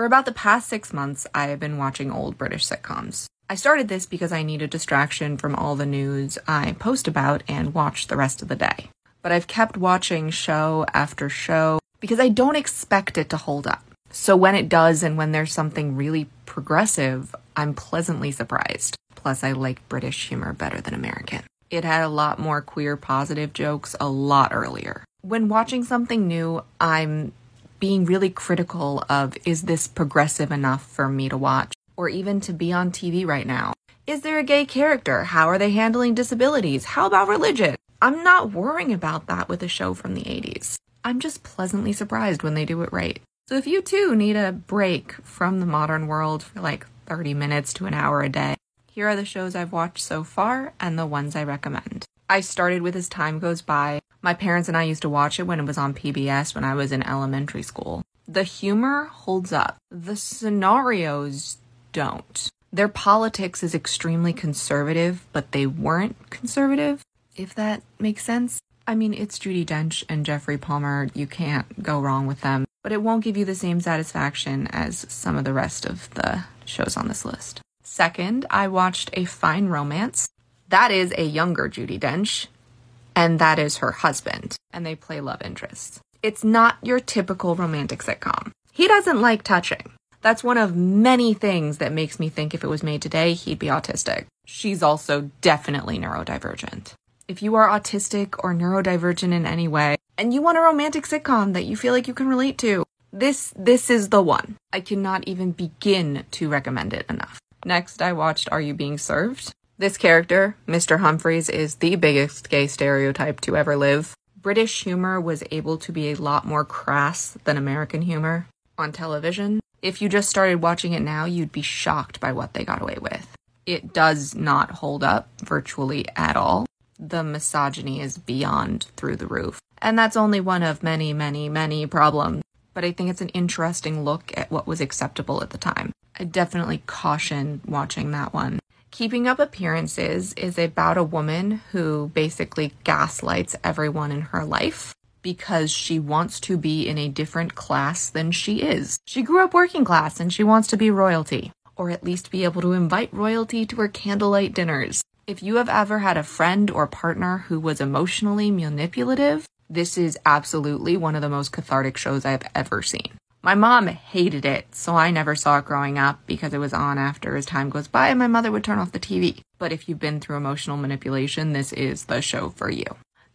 For about the past six months, I have been watching old British sitcoms. I started this because I need a distraction from all the news I post about and watch the rest of the day. But I've kept watching show after show because I don't expect it to hold up. So when it does and when there's something really progressive, I'm pleasantly surprised. Plus, I like British humor better than American. It had a lot more queer positive jokes a lot earlier. When watching something new, I'm being really critical of is this progressive enough for me to watch or even to be on TV right now? Is there a gay character? How are they handling disabilities? How about religion? I'm not worrying about that with a show from the 80s. I'm just pleasantly surprised when they do it right. So if you too need a break from the modern world for like 30 minutes to an hour a day, here are the shows I've watched so far and the ones I recommend. I started with As Time Goes By. My parents and I used to watch it when it was on PBS when I was in elementary school. The humor holds up. The scenarios don't. Their politics is extremely conservative, but they weren't conservative, if that makes sense. I mean, it's Judi Dench and Geoffrey Palmer. You can't go wrong with them, but it won't give you the same satisfaction as some of the rest of the shows on this list. Second, I watched A Fine Romance. That is a younger Judi Dench, and that is her husband, and they play love interests. It's not your typical romantic sitcom. He doesn't like touching. That's one of many things that makes me think if it was made today, he'd be autistic. She's also definitely neurodivergent. If you are autistic or neurodivergent in any way, and you want a romantic sitcom that you feel like you can relate to, this this is the one. I cannot even begin to recommend it enough. Next, I watched Are You Being Served? This character, Mr. Humphries, is the biggest gay stereotype to ever live. British humor was able to be a lot more crass than American humor on television. If you just started watching it now, you'd be shocked by what they got away with. It does not hold up virtually at all. The misogyny is beyond through the roof. And that's only one of many, many, many problems. But I think it's an interesting look at what was acceptable at the time. I definitely caution watching that one. Keeping Up Appearances is about a woman who basically gaslights everyone in her life because she wants to be in a different class than she is. She grew up working class and she wants to be royalty, or at least be able to invite royalty to her candlelight dinners. If you have ever had a friend or partner who was emotionally manipulative, this is absolutely one of the most cathartic shows I've ever seen. My mom hated it, so I never saw it growing up because it was on after as time goes by and my mother would turn off the TV. But if you've been through emotional manipulation, this is the show for you.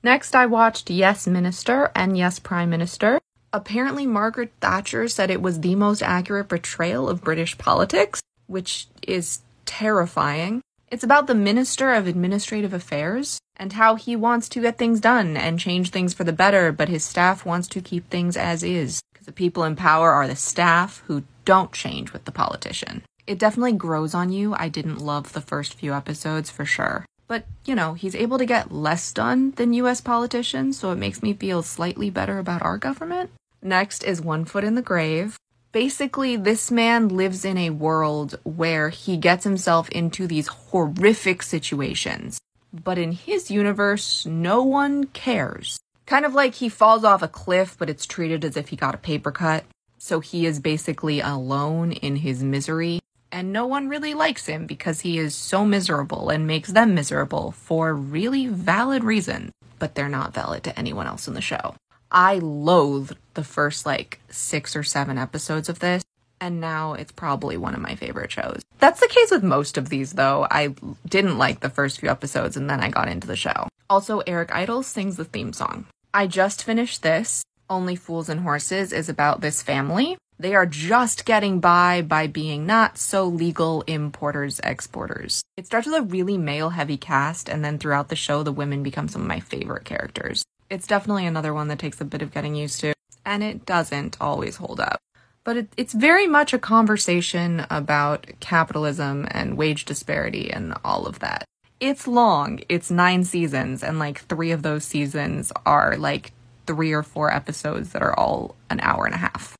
Next, I watched Yes Minister and Yes Prime Minister. Apparently, Margaret Thatcher said it was the most accurate portrayal of British politics, which is terrifying. It's about the Minister of Administrative Affairs and how he wants to get things done and change things for the better, but his staff wants to keep things as is. The people in power are the staff who don't change with the politician. It definitely grows on you. I didn't love the first few episodes for sure. But, you know, he's able to get less done than US politicians, so it makes me feel slightly better about our government. Next is One Foot in the Grave. Basically, this man lives in a world where he gets himself into these horrific situations. But in his universe, no one cares. Kind of like he falls off a cliff, but it's treated as if he got a paper cut. So he is basically alone in his misery. And no one really likes him because he is so miserable and makes them miserable for really valid reasons, but they're not valid to anyone else in the show. I loathed the first like six or seven episodes of this, and now it's probably one of my favorite shows. That's the case with most of these, though. I didn't like the first few episodes and then I got into the show. Also, Eric Idle sings the theme song. I just finished this. Only Fools and Horses is about this family. They are just getting by by being not so legal importers exporters. It starts with a really male heavy cast, and then throughout the show, the women become some of my favorite characters. It's definitely another one that takes a bit of getting used to, and it doesn't always hold up. But it, it's very much a conversation about capitalism and wage disparity and all of that it's long. It's nine seasons, and like three of those seasons are like three or four episodes that are all an hour and a half.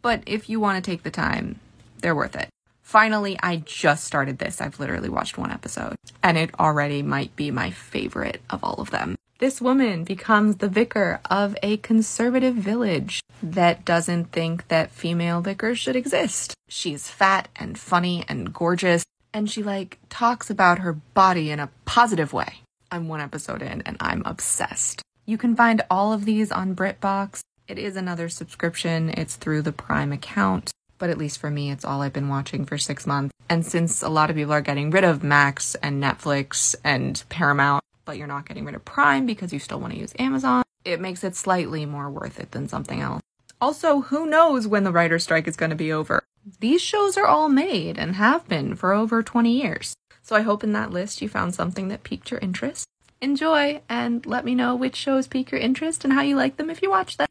But if you want to take the time, they're worth it. Finally, I just started this. I've literally watched one episode, and it already might be my favorite of all of them. This woman becomes the vicar of a conservative village that doesn't think that female vicars should exist. She's fat and funny and gorgeous, and she like talks about her body in a positive way. I'm one episode in and I'm obsessed. You can find all of these on BritBox. It is another subscription, it's through the Prime account, but at least for me, it's all I've been watching for six months. And since a lot of people are getting rid of Max and Netflix and Paramount, but you're not getting rid of Prime because you still want to use Amazon, it makes it slightly more worth it than something else. Also, who knows when the writer's strike is going to be over? These shows are all made and have been for over 20 years. So I hope in that list you found something that piqued your interest. Enjoy and let me know which shows pique your interest and how you like them if you watch them.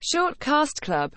Short Cast Club